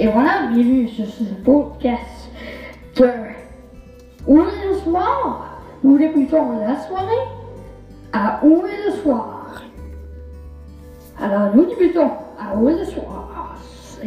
Et voilà, bienvenue sur ce podcast. De Où est le soir? Nous débutons la soirée. À Où est le soir? Alors nous débutons. À Où est le soir? C'est